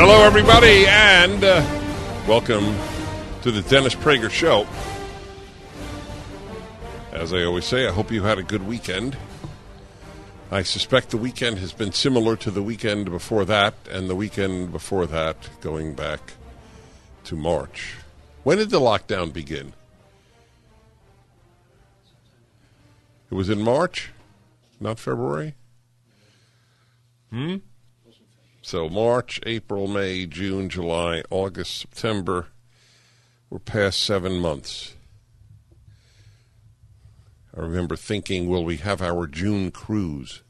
Hello, everybody, and uh, welcome to the Dennis Prager Show. As I always say, I hope you had a good weekend. I suspect the weekend has been similar to the weekend before that, and the weekend before that, going back to March. When did the lockdown begin? It was in March, not February? Hmm? So March, April, May, June, July, August, September. We're past seven months. I remember thinking, will we have our June cruise?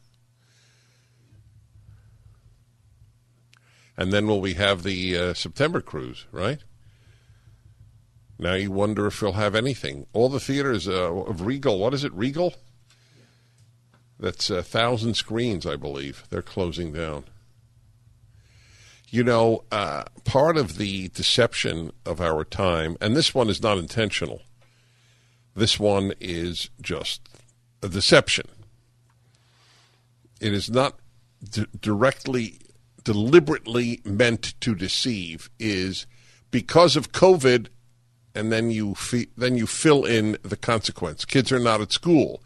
And then will we have the uh, September cruise, right? Now you wonder if we'll have anything. All the theaters uh, of Regal, what is it, Regal? That's a thousand screens, I believe. They're closing down. You know, uh, part of the deception of our time, and this one is not intentional, this one is just a deception. It is not d- directly, deliberately meant to deceive, is because of COVID, and then you, then you fill in the consequence. Kids are not at school.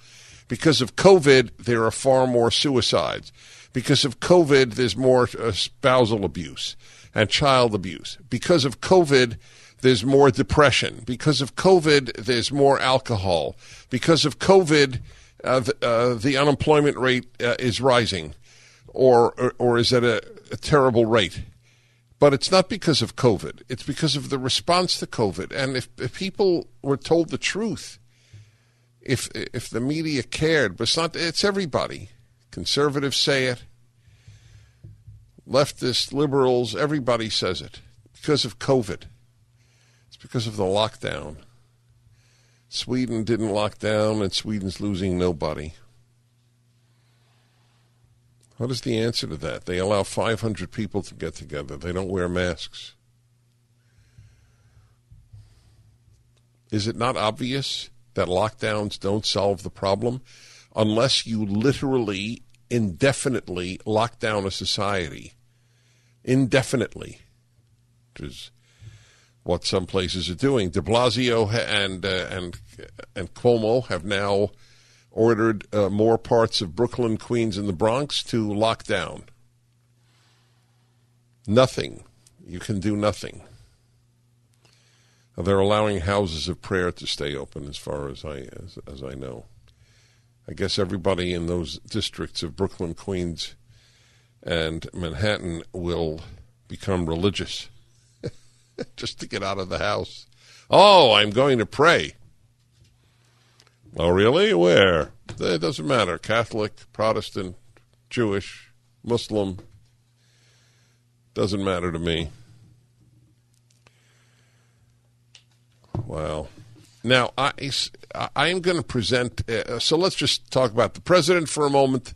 Because of COVID, there are far more suicides. Because of COVID, there's more uh, spousal abuse and child abuse. Because of COVID, there's more depression. Because of COVID, there's more alcohol. Because of COVID, uh, the, uh, the, unemployment rate uh, is rising, or, or, or is at a, a terrible rate. But it's not because of COVID. It's because of the response to COVID. And if, if people were told the truth, if if the media cared, but it's not. It's everybody. Conservatives say it. Leftists, liberals, everybody says it because of COVID. It's because of the lockdown. Sweden didn't lock down, and Sweden's losing nobody. What is the answer to that? They allow 500 people to get together. They don't wear masks. Is it not obvious that lockdowns don't solve the problem unless you literally, indefinitely lock down a society? Indefinitely, which is what some places are doing. De Blasio and uh, and and Cuomo have now ordered uh, more parts of Brooklyn, Queens, and the Bronx to lock down. Nothing. You can do nothing. They're allowing houses of prayer to stay open, as far as I as, as I know. I guess everybody in those districts of Brooklyn, Queens, and Manhattan will become religious just to get out of the house. Oh, I'm going to pray. Oh, really? Where? It doesn't matter. Catholic, Protestant, Jewish, Muslim. Doesn't matter to me. Wow. Now, I, I am going to present. Uh, so let's just talk about the president for a moment.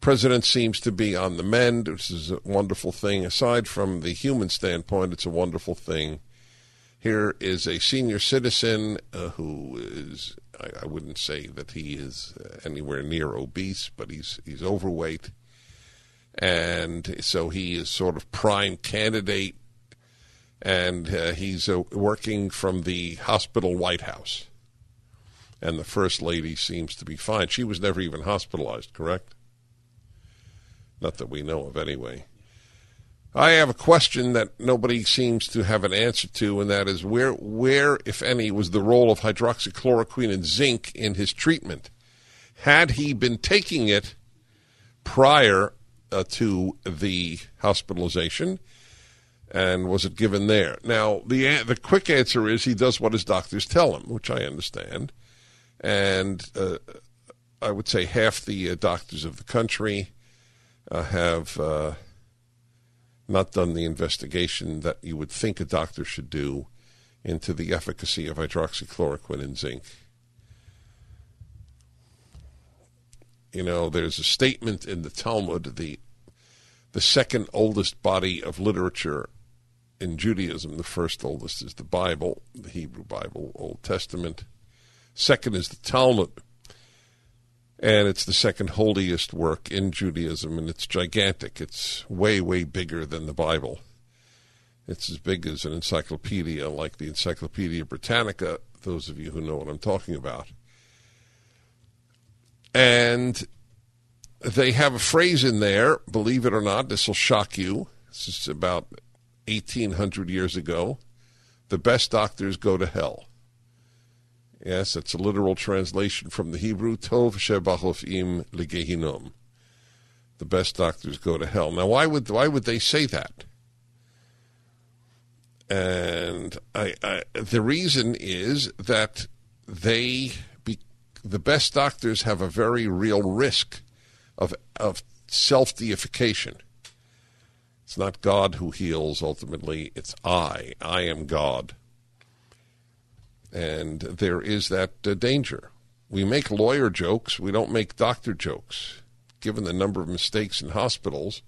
President seems to be on the mend, which is a wonderful thing. Aside from the human standpoint, it's a wonderful thing. Here is a senior citizen uh, who is, I, I, wouldn't say that he is uh, anywhere near obese, but he's, he's overweight. And so he is sort of prime candidate and uh, he's uh, working from the hospital White House. And the first lady seems to be fine. She was never even hospitalized, correct? Not that we know of, anyway. I have a question that nobody seems to have an answer to, and that is where, where, if any, was the role of hydroxychloroquine and zinc in his treatment? Had he been taking it prior uh, to the hospitalization? And was it given there? Now, the the quick answer is he does what his doctors tell him, which I understand, and uh, I would say half the uh, doctors of the country uh, have uh, not done the investigation that you would think a doctor should do into the efficacy of hydroxychloroquine and zinc. You know, there's a statement in the Talmud, the the second oldest body of literature in Judaism. The first oldest is the Bible, the Hebrew Bible, Old Testament. Second is the Talmud. And it's the second holiest work in Judaism, and it's gigantic. It's way, way bigger than the Bible. It's as big as an encyclopedia, like the Encyclopedia Britannica, those of you who know what I'm talking about. And they have a phrase in there, believe it or not, this will shock you. This is about 1800 years ago. The best doctors go to hell. Yes, it's a literal translation from the Hebrew, Tov Shebachofim Legehinom. The best doctors go to hell. Now, why would why would they say that? And I, I, the reason is that they, be, the best doctors have a very real risk of of self deification. It's not God who heals ultimately, it's I. I am God. And there is that uh, danger. We make lawyer jokes, we don't make doctor jokes. Given the number of mistakes in hospitals,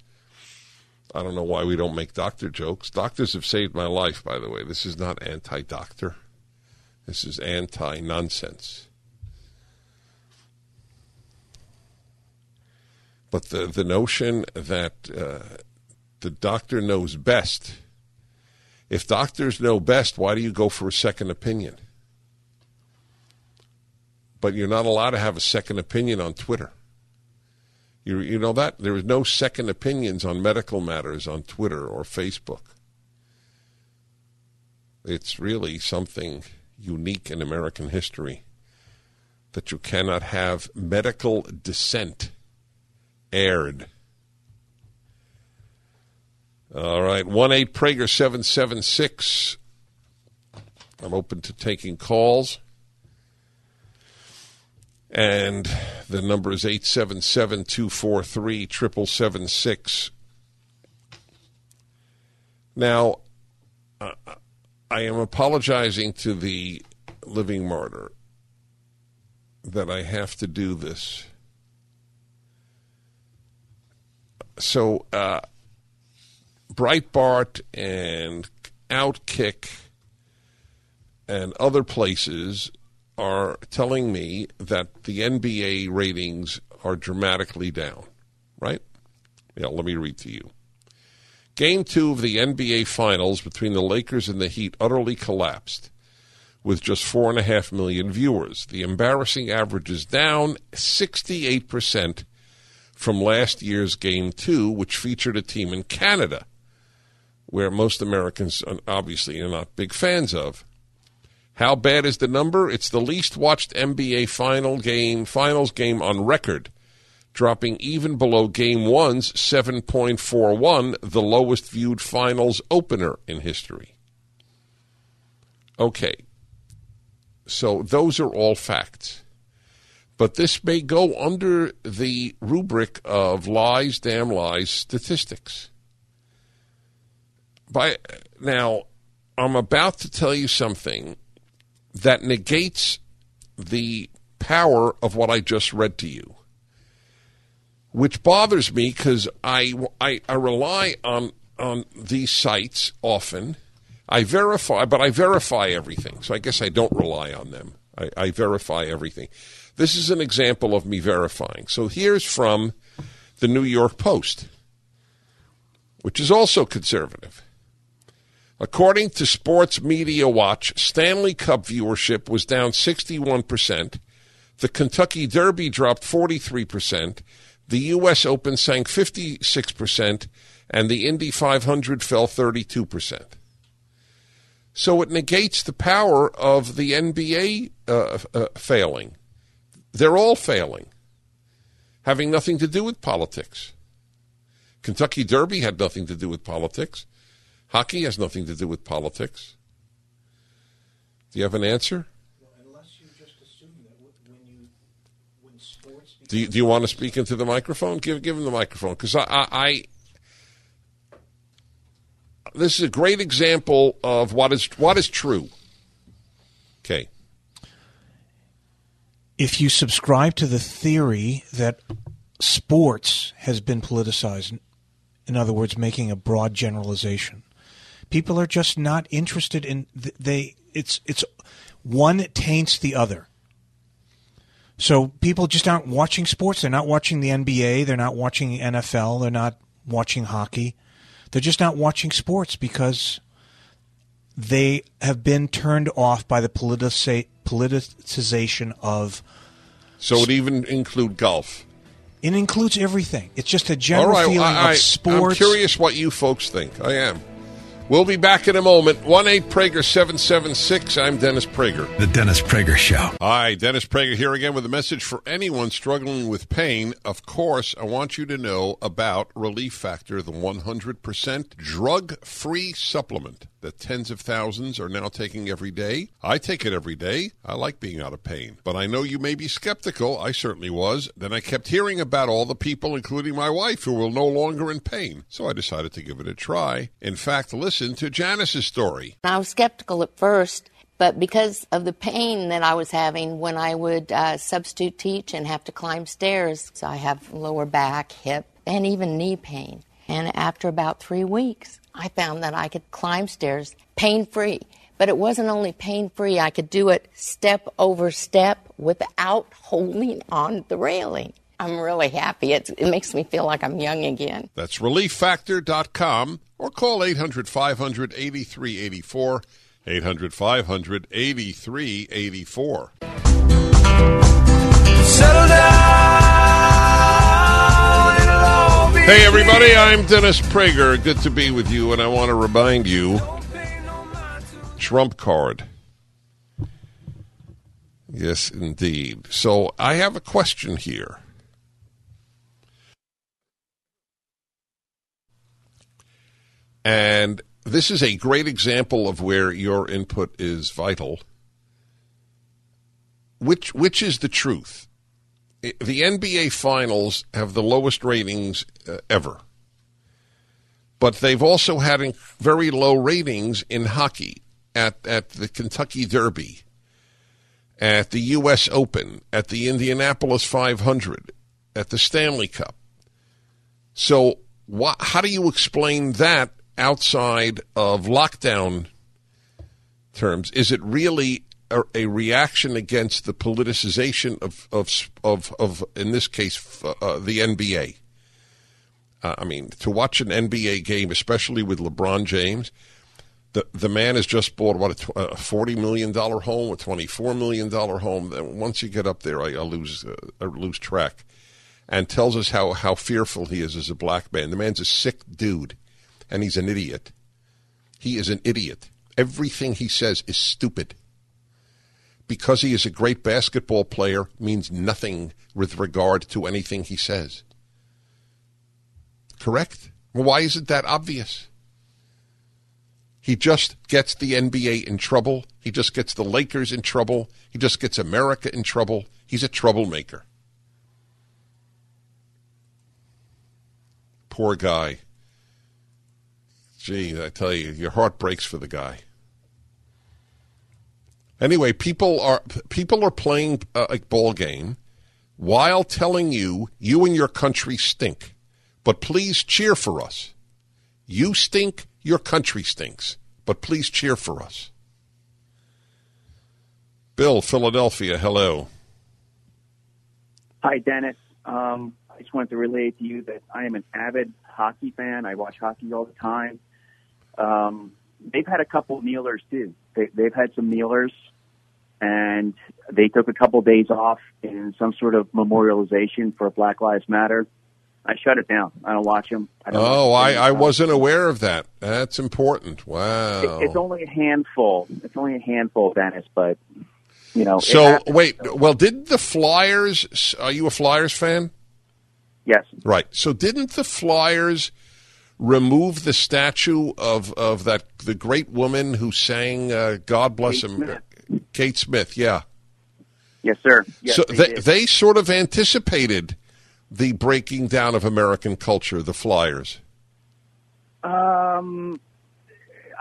I don't know why we don't make doctor jokes. Doctors have saved my life, by the way. This is not anti doctor, this is anti nonsense. But the, the notion that uh, the doctor knows best, if doctors know best, why do you go for a second opinion? But you're not allowed to have a second opinion on Twitter. You, you know that? There is no second opinions on medical matters on Twitter or Facebook. It's really something unique in American history that you cannot have medical dissent aired. All right, 1 8 Prager 776. I'm open to taking calls. And the number is 877 243 7776. Now, uh, I am apologizing to the living martyr that I have to do this so uh, Breitbart and Outkick and other places are telling me that the NBA ratings are dramatically down, right? Yeah, let me read to you. Game two of the NBA Finals between the Lakers and the Heat utterly collapsed with just 4.5 million viewers. The embarrassing average is down 68% from last year's Game 2, which featured a team in Canada, where most Americans uh, obviously are not big fans of. How bad is the number? It's the least watched NBA final game, finals game on record, dropping even below Game 1's 7.41, the lowest viewed finals opener in history. Okay. So those are all facts. But this may go under the rubric of lies, damn lies, statistics. By now, I'm about to tell you something that negates the power of what I just read to you, which bothers me because I, I, I rely on on these sites often. I verify, but I verify everything, so I guess I don't rely on them. I, I verify everything. This is an example of me verifying. So here's from the New York Post, which is also conservative. According to Sports Media Watch, Stanley Cup viewership was down 61%. The Kentucky Derby dropped 43%. The U.S. Open sank 56%. And the Indy 500 fell 32%. So it negates the power of the NBA uh, uh, failing. They're all failing, having nothing to do with politics. Kentucky Derby had nothing to do with politics. Hockey has nothing to do with politics. Do you have an answer? Well, unless you just assume that when you when sports Do you, do you want to speak into the microphone? Give give him the microphone because I, I, I this is a great example of what is what is true. Okay. If you subscribe to the theory that sports has been politicized, in other words, making a broad generalization, people are just not interested in they. It's it's one taints the other. So people just aren't watching sports. They're not watching the NBA. They're not watching NFL. They're not watching hockey. They're just not watching sports because they have been turned off by the politicization of. So it even include golf. It includes everything. It's just a general right, feeling I, of sports. I'm curious what you folks think. I am. We'll be back in a moment. 1 8 Prager 776. I'm Dennis Prager. The Dennis Prager Show. Hi, Dennis Prager here again with a message for anyone struggling with pain. Of course, I want you to know about Relief Factor, the 100% drug free supplement that tens of thousands are now taking every day. I take it every day. I like being out of pain. But I know you may be skeptical. I certainly was. Then I kept hearing about all the people, including my wife, who were no longer in pain. So I decided to give it a try. In fact, listen to Janice's story. I was skeptical at first. But because of the pain that I was having when I would uh, substitute teach and have to climb stairs, so I have lower back, hip, and even knee pain. And after about three weeks, I found that I could climb stairs pain free. But it wasn't only pain free, I could do it step over step without holding on the railing. I'm really happy. It's, it makes me feel like I'm young again. That's relieffactor.com or call 800 500 8384. 800 500 8384. Settle down. Hey, everybody, I'm Dennis Prager. Good to be with you, and I want to remind you Trump card. Yes, indeed. So I have a question here. And this is a great example of where your input is vital. Which which is the truth? The NBA finals have the lowest ratings uh, ever. But they've also had very low ratings in hockey at, at the Kentucky Derby, at the U.S. Open, at the Indianapolis 500, at the Stanley Cup. So, wh- how do you explain that outside of lockdown terms? Is it really a, a reaction against the politicization of of of, of in this case uh, uh the NBA. Uh, I mean, to watch an NBA game, especially with LeBron James, the the man has just bought what a, forty million dollar home, a twenty four million dollar home. Once you get up there, I, I lose uh, I lose track. And tells us how how fearful he is as a black man. The man's a sick dude, and he's an idiot. He is an idiot. Everything he says is stupid because he is a great basketball player means nothing with regard to anything he says. Correct? Well, why isn't that obvious? He just gets the NBA in trouble. He just gets the Lakers in trouble. He just gets America in trouble. He's a troublemaker. Poor guy. Gee, I tell you, your heart breaks for the guy. Anyway, people are people are playing uh, a ball game while telling you you and your country stink. But please cheer for us. You stink, your country stinks. But please cheer for us. Bill, Philadelphia, hello. Hi, Dennis. Um, I just wanted to relay to you that I am an avid hockey fan. I watch hockey all the time. Um, they've had a couple kneelers too. They, they've had some kneelers, and they took a couple of days off in some sort of memorialization for Black Lives Matter. I shut it down. I don't watch them. I don't oh, I, I wasn't aware of that. That's important. Wow. It, it's only a handful. It's only a handful, Dennis, but you know. So wait, well, did the Flyers? Are you a Flyers fan? Yes. Right. So didn't the Flyers? Remove the statue of, of that the great woman who sang uh, "God Bless Kate Smith. Kate Smith, yeah. Yes, sir. Yes, so they, they, they sort of anticipated the breaking down of American culture, the Flyers. Um,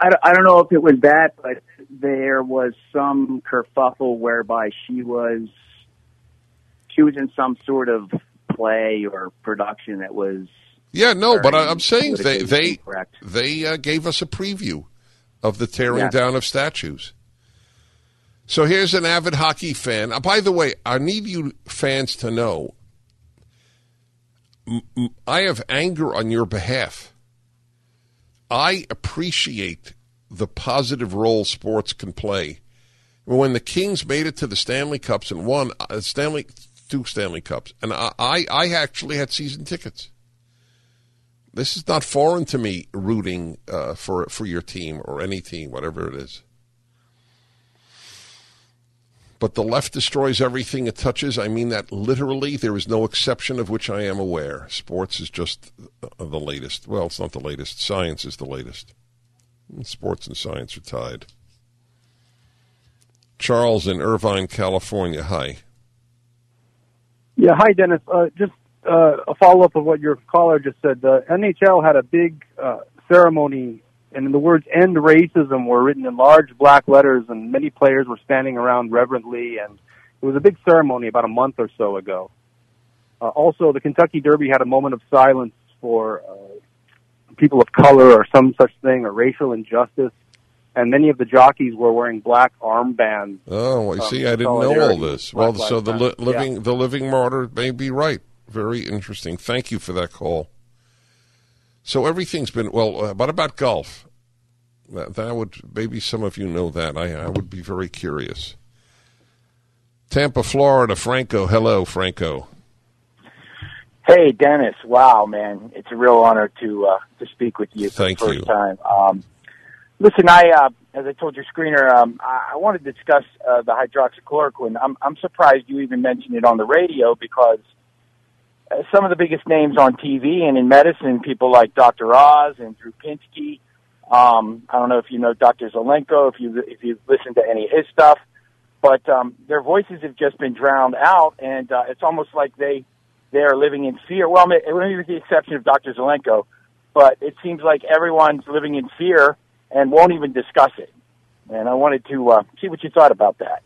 I, don't- I don't know if it was that, but there was some kerfuffle whereby she was she was in some sort of play or production that was Yeah, no, but I, I'm saying they they they uh, gave us a preview of the tearing Yes. down of statues. So here's an avid hockey fan. Uh, by the way, I need you fans to know. I have anger on your behalf. I appreciate the positive role sports can play. When the Kings made it to the Stanley Cups and won uh, Stanley two Stanley Cups, and I, I I actually had season tickets. This is not foreign to me rooting uh, for for your team or any team, whatever it is. But the left destroys everything it touches. I mean that literally. There is no exception of which I am aware. Sports is just the latest. Well, it's not the latest. Science is the latest. Sports and science are tied. Charles in Irvine, California. Hi. Yeah, hi Dennis. Uh, just uh, a follow up of what your caller just said. The NHL had a big uh, ceremony, and the words "End Racism" were written in large black letters, and many players were standing around reverently, and it was a big ceremony about a month or so ago. Uh, also, the Kentucky Derby had a moment of silence for uh, people of color or some such thing, or racial injustice, and many of the jockeys were wearing black armbands. Oh, I Um, see. I didn't know all this. Well, so the li- living Yeah. the living martyr may be right. Very interesting. Thank you for that call. So everything's been well. Uh, what about golf? That, that would maybe some of you know that. I, I would be very curious. Tampa, Florida. Franco. Hello, Franco. Hey, Dennis. Wow, man, it's a real honor to uh, to speak with you for Thank the first you. time. Um, listen, I uh, as I told your screener, um, I, I want to discuss uh, the hydroxychloroquine. I'm I'm surprised you even mentioned it on the radio because some of the biggest names on TV and in medicine, people like Dr. Oz and Drew Pinsky. Um, I don't know if you know Dr. Zelenko, if you if you've listened to any of his stuff, but um, their voices have just been drowned out, and uh, it's almost like they they are living in fear. Well, maybe with the exception of Dr. Zelenko, but it seems like everyone's living in fear and won't even discuss it. And I wanted to uh, see what you thought about that.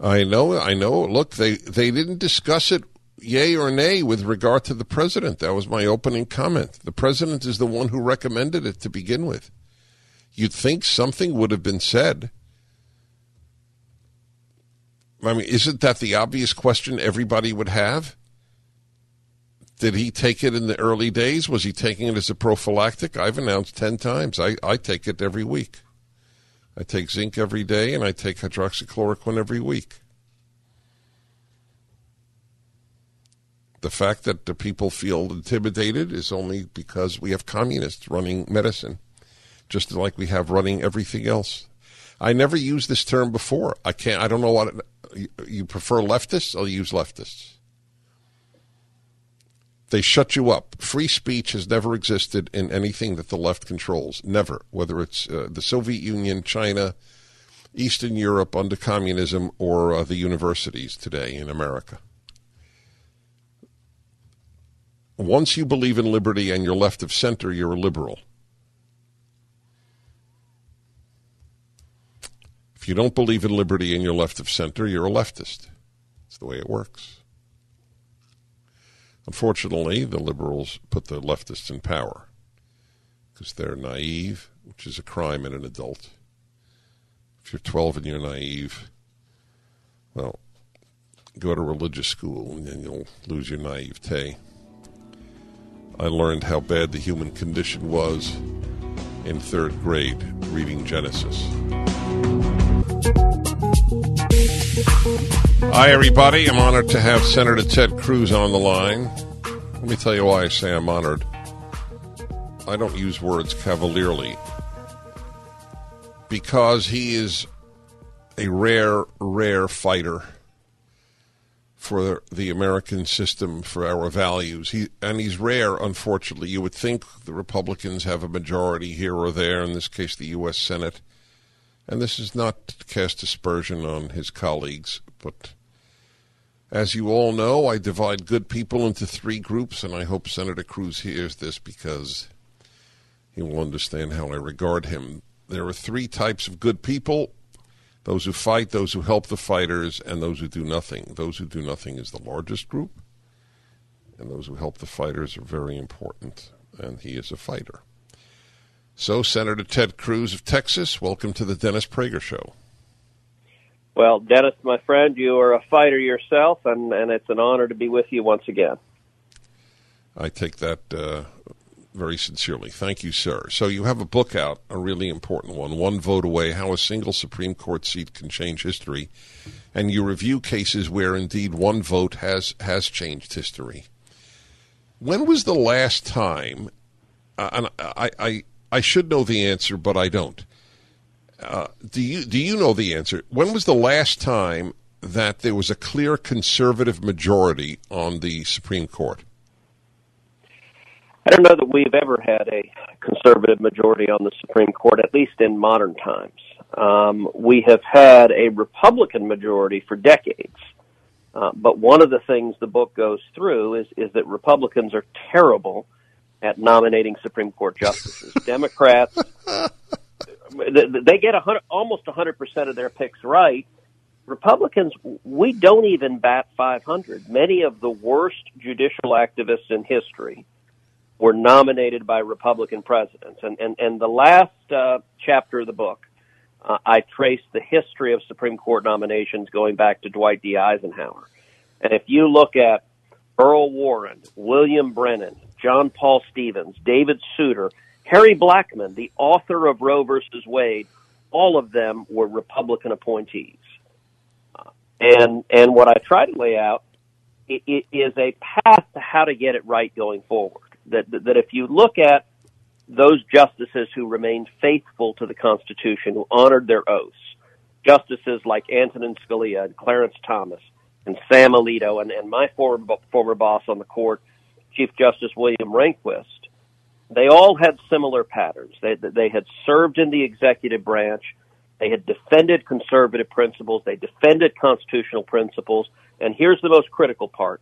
I know. I know. Look, they they didn't discuss it, yay or nay, with regard to the president. That was my opening comment. The president is the one who recommended it to begin with. You'd think something would have been said. I mean, isn't that the obvious question everybody would have? Did he take it in the early days? Was he taking it as a prophylactic? I've announced 10 times. I, I take it every week. I take zinc every day and I take hydroxychloroquine every week. The fact that the people feel intimidated is only because we have communists running medicine, just like we have running everything else. I never used this term before. I can't. I don't know what it, you, prefer. Leftists? I'll use leftists. They shut you up. Free speech has never existed in anything that the left controls. Never. Whether it's uh, the Soviet Union, China, Eastern Europe under communism, or uh, the universities today in America. Once you believe in liberty and you're left of center, you're a liberal. If you don't believe in liberty and you're left of center, you're a leftist. It's the way it works. Unfortunately, the liberals put the leftists in power because they're naive, which is a crime in an adult. If you're 12 and you're naive, well, go to religious school and then you'll lose your naivete. I learned how bad the human condition was in third grade reading Genesis. Hi, everybody. I'm honored to have Senator Ted Cruz on the line. Let me tell you why I say I'm honored. I don't use words cavalierly because he is a rare, rare fighter for the American system, for our values. He and he's rare, unfortunately. You would think the Republicans have a majority here or there. In this case, the U.S. Senate. And this is not to cast aspersion on his colleagues, but as you all know, I divide good people into three groups, and I hope Senator Cruz hears this because he will understand how I regard him. There are three types of good people those who fight, those who help the fighters, and those who do nothing. Those who do nothing is the largest group, and those who help the fighters are very important, and he is a fighter. So, Senator Ted Cruz of Texas, welcome to the Dennis Prager Show. Well, Dennis, my friend, you are a fighter yourself, and, and it's an honor to be with you once again. I take that uh, very sincerely. Thank you, sir. So you have a book out, a really important one, One Vote Away How a Single Supreme Court Seat Can Change History. And you review cases where indeed one vote has, has changed history. When was the last time, uh, and I, I, I should know the answer, but I don't. Uh, do you do you know the answer? When was the last time that there was a clear conservative majority on the Supreme Court? I don't know that we've ever had a conservative majority on the Supreme Court, at least in modern times. Um, we have had a Republican majority for decades. Uh, but one of the things the book goes through is, is that Republicans are terrible at nominating Supreme Court justices. Democrats, they get almost 100% of their picks right. Republicans, we don't even bat 500. Many of the worst judicial activists in history were nominated by Republican presidents. And, and, and the last uh, chapter of the book, uh, I trace the history of Supreme Court nominations going back to Dwight D. Eisenhower. And if you look at Earl Warren, William Brennan, John Paul Stevens, David Souter, Harry Blackmun, the author of Roe versus Wade, all of them were Republican appointees. Uh, and and what I try to lay out is a path to how to get it right going forward that, that, that if you look at those justices who remained faithful to the Constitution, who honored their oaths, justices like Antonin Scalia and Clarence Thomas and Sam Alito and, and my former, former boss on the court, Chief Justice William Rehnquist, they all had similar patterns. They, they had served in the executive branch. They had defended conservative principles. They defended constitutional principles. And here's the most critical part.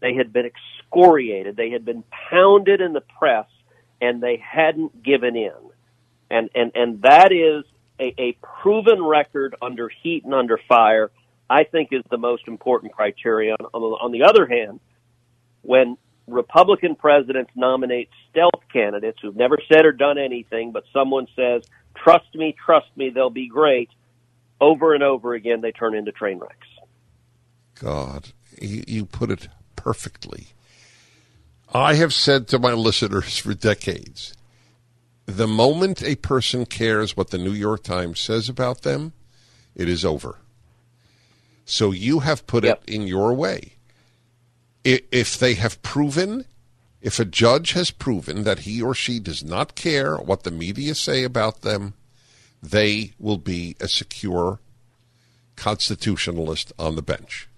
They had been excoriated. They had been pounded in the press and they hadn't given in. And, and, and that is a, a proven record under heat and under fire, I think is the most important criterion. On the, on the other hand, when Republican presidents nominate stealth candidates who've never said or done anything, but someone says, trust me, trust me, they'll be great, over and over again, they turn into train wrecks. God, you, you put it perfectly. I have said to my listeners for decades the moment a person cares what the New York Times says about them, it is over. So you have put yep. it in your way. If they have proven, if a judge has proven that he or she does not care what the media say about them, they will be a secure constitutionalist on the bench.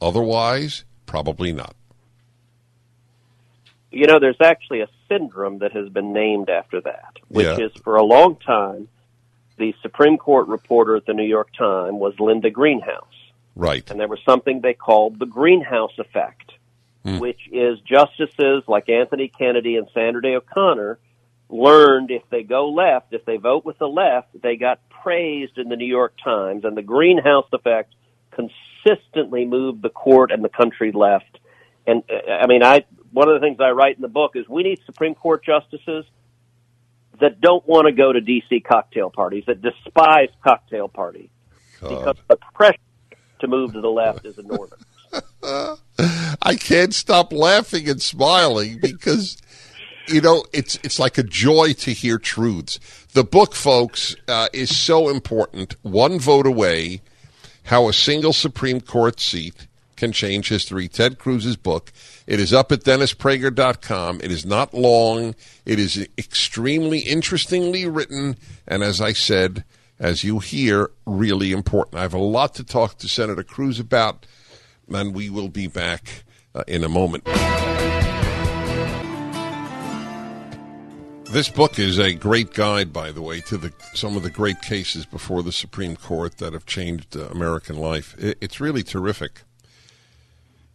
Otherwise, probably not. You know, there's actually a syndrome that has been named after that, which yeah. is for a long time, the Supreme Court reporter at the New York Times was Linda Greenhouse. Right. And there was something they called the greenhouse effect, mm. which is justices like Anthony Kennedy and Sandra Day O'Connor learned if they go left, if they vote with the left, they got praised in the New York Times, and the greenhouse effect consistently moved the court and the country left. And uh, I mean, I one of the things I write in the book is we need Supreme Court justices that don't want to go to DC cocktail parties, that despise cocktail parties, God. because the pressure to move to the left is enormous. I can't stop laughing and smiling because you know it's it's like a joy to hear truths. The book, folks, uh, is so important. One vote away. How a single Supreme Court seat can change history. Ted Cruz's book. It is up at DennisPrager.com. It is not long. It is extremely interestingly written. And as I said, as you hear, really important. I have a lot to talk to Senator Cruz about, and we will be back uh, in a moment. This book is a great guide, by the way, to the some of the great cases before the Supreme Court that have changed uh, American life. It, it's really terrific.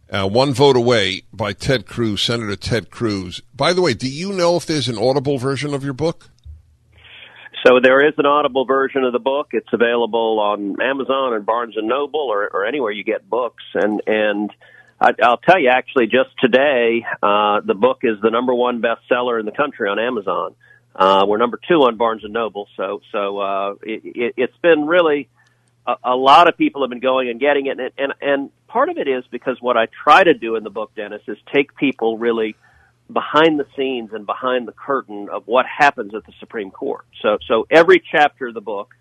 Uh, One Vote Away by Ted Cruz, Senator Ted Cruz. By the way, do you know if there's an audible version of your book? So there is an audible version of the book. It's available on Amazon and Barnes and Noble or, or anywhere you get books. And and I, I'll tell you, actually, just today, uh, the book is the number one bestseller in the country on Amazon. Uh, we're number two on Barnes and Noble. So so uh, it, it, it's been really a, a lot of people have been going and getting it, and, and and part of it is because what I try to do in the book, Dennis, is take people really behind the scenes and behind the curtain of what happens at the Supreme Court. So so every chapter of the book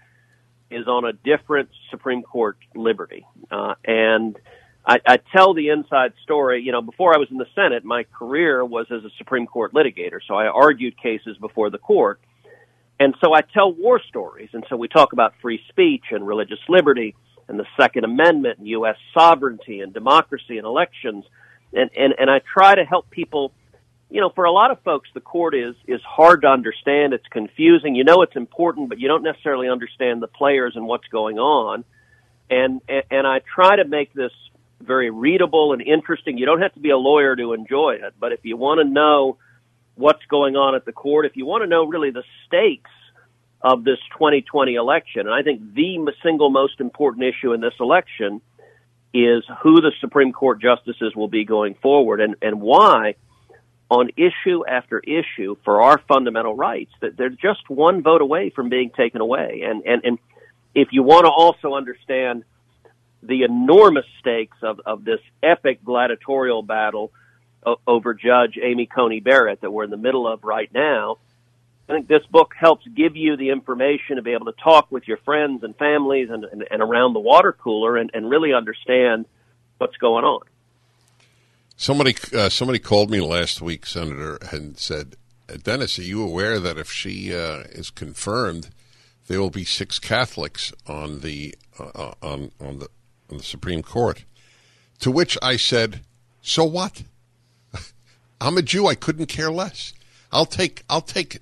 is on a different Supreme Court liberty, uh, and I, I tell the inside story. You know, before I was in the Senate, my career was as a Supreme Court litigator, so I argued cases before the court. And so I tell war stories, and so we talk about free speech and religious liberty and the Second Amendment and U.S. sovereignty and democracy and elections, and, and, and I try to help people. You know, for a lot of folks, the court is is hard to understand. It's confusing. You know, it's important, but you don't necessarily understand the players and what's going on. And and I try to make this very readable and interesting. You don't have to be a lawyer to enjoy it, but if you want to know what's going on at the court, if you want to know really the stakes of this 2020 election, and I think the single most important issue in this election is who the Supreme Court justices will be going forward and, and why on issue after issue for our fundamental rights that they're just one vote away from being taken away. And, and, and if you want to also understand the enormous stakes of, of this epic gladiatorial battle o- over Judge Amy Coney Barrett that we're in the middle of right now. I think this book helps give you the information to be able to talk with your friends and families and, and, and around the water cooler and, and really understand what's going on. Somebody uh, somebody called me last week, Senator, and said, "Dennis, are you aware that if she uh, is confirmed, there will be six Catholics on the uh, on on the on the Supreme Court?" To which I said, "So what? I'm a Jew. I couldn't care less. I'll take I'll take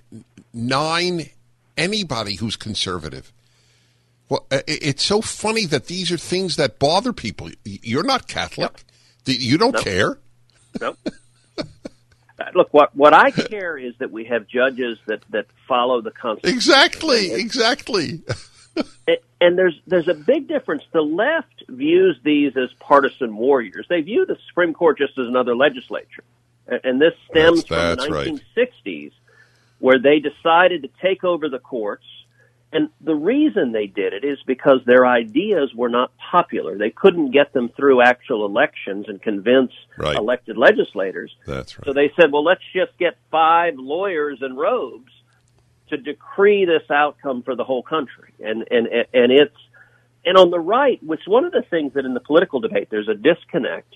nine anybody who's conservative." Well, it's so funny that these are things that bother people. You're not Catholic. Yep. You don't nope. care. Nope. Uh, look, what what I care is that we have judges that that follow the Constitution. Exactly, exactly. and, and there's there's a big difference. The left views these as partisan warriors. They view the Supreme Court just as another legislature, and this stems that's, that's from the 1960s, right. where they decided to take over the courts and the reason they did it is because their ideas were not popular. They couldn't get them through actual elections and convince right. elected legislators. That's right. So they said, well, let's just get five lawyers in robes to decree this outcome for the whole country. And, and, and it's, and on the right, which one of the things that in the political debate there's a disconnect,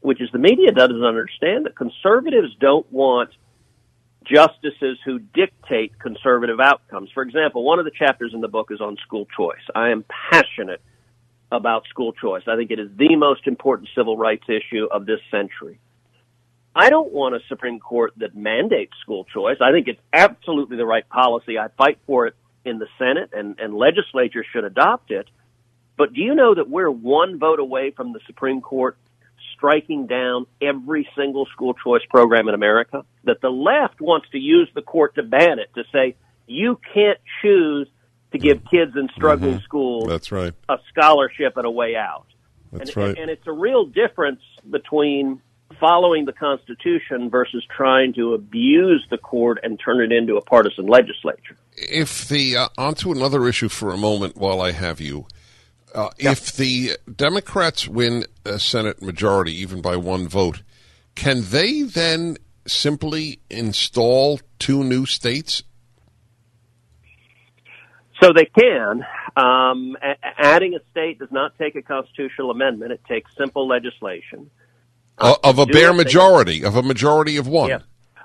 which is the media doesn't understand that conservatives don't want justices who dictate conservative outcomes. For example, one of the chapters in the book is on school choice. I am passionate about school choice. I think it is the most important civil rights issue of this century. I don't want a Supreme Court that mandates school choice. I think it's absolutely the right policy. I fight for it in the Senate and, and legislatures should adopt it. But do you know that we're one vote away from the Supreme Court striking down every single school choice program in America, that the left wants to use the court to ban it, to say you can't choose to give kids in struggling mm-hmm. schools That's right. a scholarship and a way out. That's and, right. And it's a real difference between following the Constitution versus trying to abuse the court and turn it into a partisan legislature. If the uh, onto another issue for a moment, while I have you, uh, yep. If the Democrats win a Senate majority, even by one vote, can they then simply install two new states? So they can. Um, a- adding a state does not take a constitutional amendment; it takes simple legislation uh, of a bare majority, they, of a majority of one. Yeah.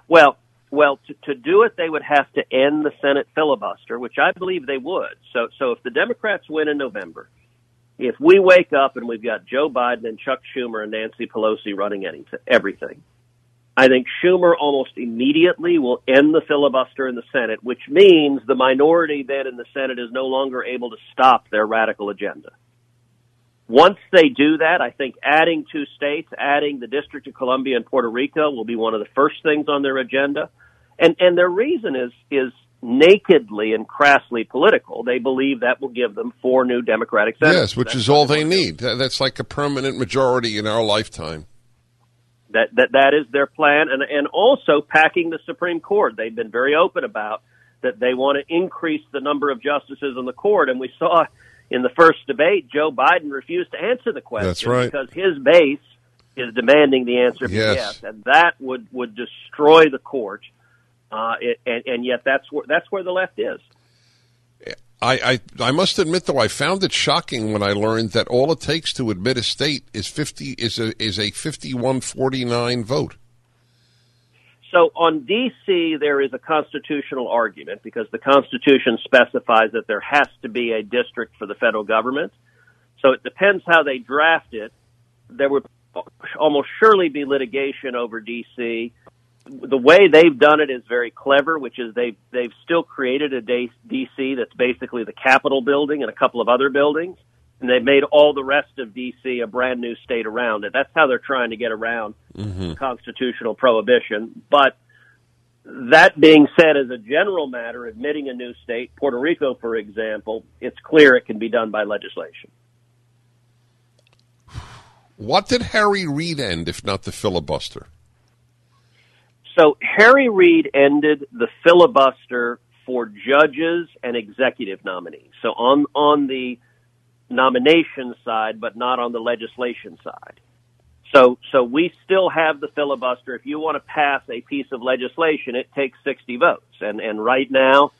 Well, well, to, to do it, they would have to end the Senate filibuster, which I believe they would. So, so if the Democrats win in November, if we wake up and we've got Joe Biden and Chuck Schumer and Nancy Pelosi running anything, everything, I think Schumer almost immediately will end the filibuster in the Senate, which means the minority then in the Senate is no longer able to stop their radical agenda. Once they do that, I think adding two states, adding the District of Columbia and Puerto Rico will be one of the first things on their agenda. And, and their reason is, is nakedly and crassly political. They believe that will give them four new Democratic senators. Yes, which That's is all they need. That- That's like a permanent majority in our lifetime. That that that is their plan, and and also packing the Supreme Court. They've been very open about that they want to increase the number of justices on the court, and we saw in the first debate Joe Biden refused to answer the question That's right. because his base is demanding the answer be Yes. yes, and that would would destroy the court. Uh, it, and and yet that's where that's where the left is. I, I I must admit though I found it shocking when I learned that all it takes to admit a state is fifty is a is a fifty one forty nine vote. So on D.C., there is a constitutional argument because the Constitution specifies that there has to be a district for the federal government. So it depends how they draft it. There would almost surely be litigation over D.C. The way they've done it is very clever, which is they've they've still created a D.C. that's basically the Capitol building and a couple of other buildings, and they've made all the rest of D.C. a brand new state around it. That's how they're trying to get around mm-hmm. constitutional prohibition. But that being said, as a general matter, admitting a new state, Puerto Rico, for example, it's clear it can be done by legislation. What did Harry Reid end if not the filibuster? So Harry Reid ended the filibuster for judges and executive nominees. So on on the nomination side, but not on the legislation side. So so we still have the filibuster. If you want to pass a piece of legislation, it takes 60 votes. And and right now,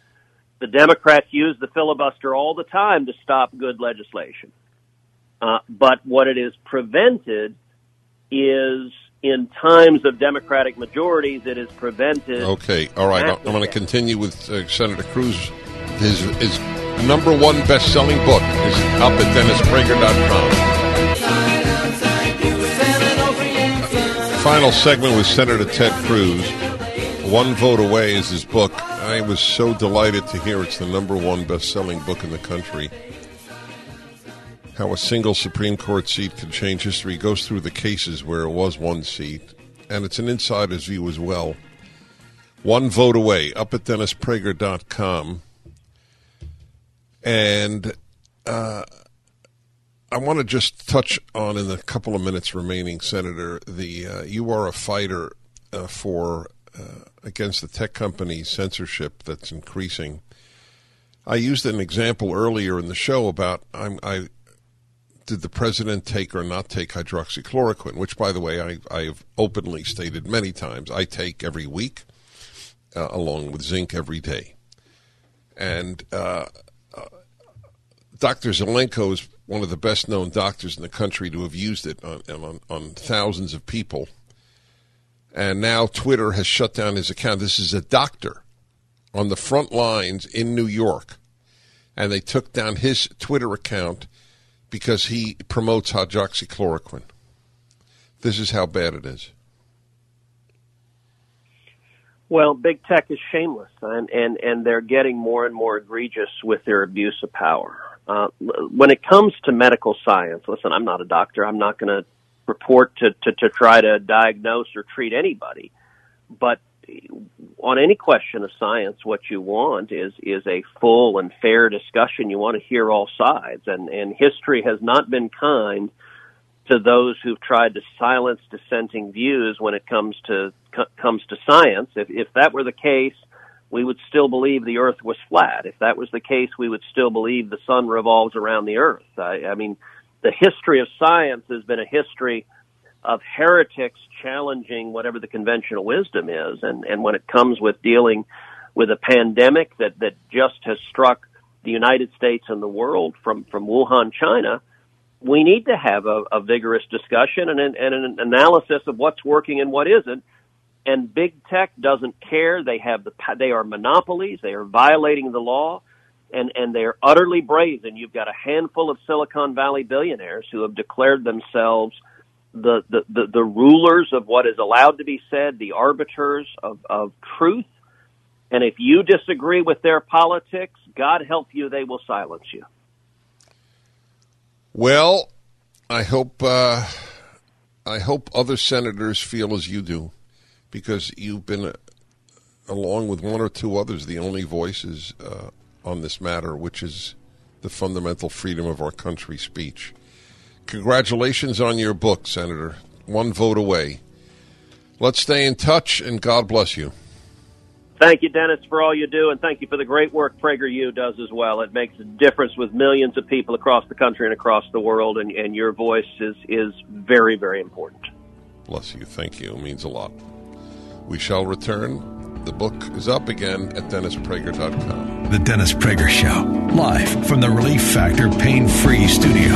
the Democrats use the filibuster all the time to stop good legislation. Uh, but what it is prevented is in times of Democratic majorities, it is prevented. Okay, all right. I'm going to continue with uh, Senator Cruz. His his number one best selling book is up at DennisPrager.com. Final segment with Senator Ted Cruz. One vote away is his book. I was so delighted to hear it's the number one best selling book in the country. How a single Supreme Court seat can change history. Goes through the cases where it was one seat, and it's an insider's view as well. One vote away, up at DennisPrager.com. And uh, I want to just touch on, in the couple of minutes remaining, Senator, the uh, you are a fighter uh, for uh, against the tech company censorship that's increasing. I used an example earlier in the show about I'm, I did the president take or not take hydroxychloroquine, which, by the way, I, I have openly stated many times I take every week, uh, along with zinc every day. And uh, Dr. Zelenko is one of the best known doctors in the country to have used it on, on, on thousands of people. And now Twitter has shut down his account. This is a doctor on the front lines in New York. And they took down his Twitter account because he promotes hydroxychloroquine. This is how bad it is. Well, big tech is shameless, and and and they're getting more and more egregious with their abuse of power. Uh, when it comes to medical science, listen, I'm not a doctor. I'm not going to report to, to try to diagnose or treat anybody, but on any question of science, what you want is is a full and fair discussion. You want to hear all sides, and and history has not been kind to those who've tried to silence dissenting views when it comes to co- comes to science. If if that were the case, we would still believe the Earth was flat. If that was the case, we would still believe the sun revolves around the Earth. I, I mean, the history of science has been a history of heretics challenging whatever the conventional wisdom is, and and when it comes with dealing with a pandemic that that just has struck the United States and the world from from Wuhan, China we need to have a, a vigorous discussion and an, and an analysis of what's working and what isn't. And big tech doesn't care. They have the they are monopolies. They are violating the law, and and they're utterly brazen. You've got a handful of Silicon Valley billionaires who have declared themselves the, the, the, the rulers of what is allowed to be said, the arbiters of, of truth. And if you disagree with their politics, God help you, they will silence you. Well, I hope uh, I hope other senators feel as you do, because you've been, uh, along with one or two others, the only voices uh, on this matter, which is the fundamental freedom of our country speech. Congratulations on your book, Senator. One vote away. Let's stay in touch, and God bless you. Thank you, Dennis, for all you do, and thank you for the great work PragerU does as well. It makes a difference with millions of people across the country and across the world, and, and your voice is, is very, very important. Bless you. Thank you. It means a lot. We shall return. The book is up again at DennisPrager.com. The Dennis Prager Show, live from the Relief Factor Pain Free Studio.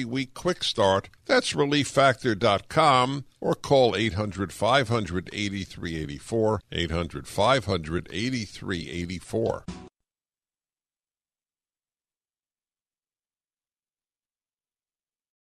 three week quick start. That's relieffactor.com or call 800 500 8384. 800 500 8384.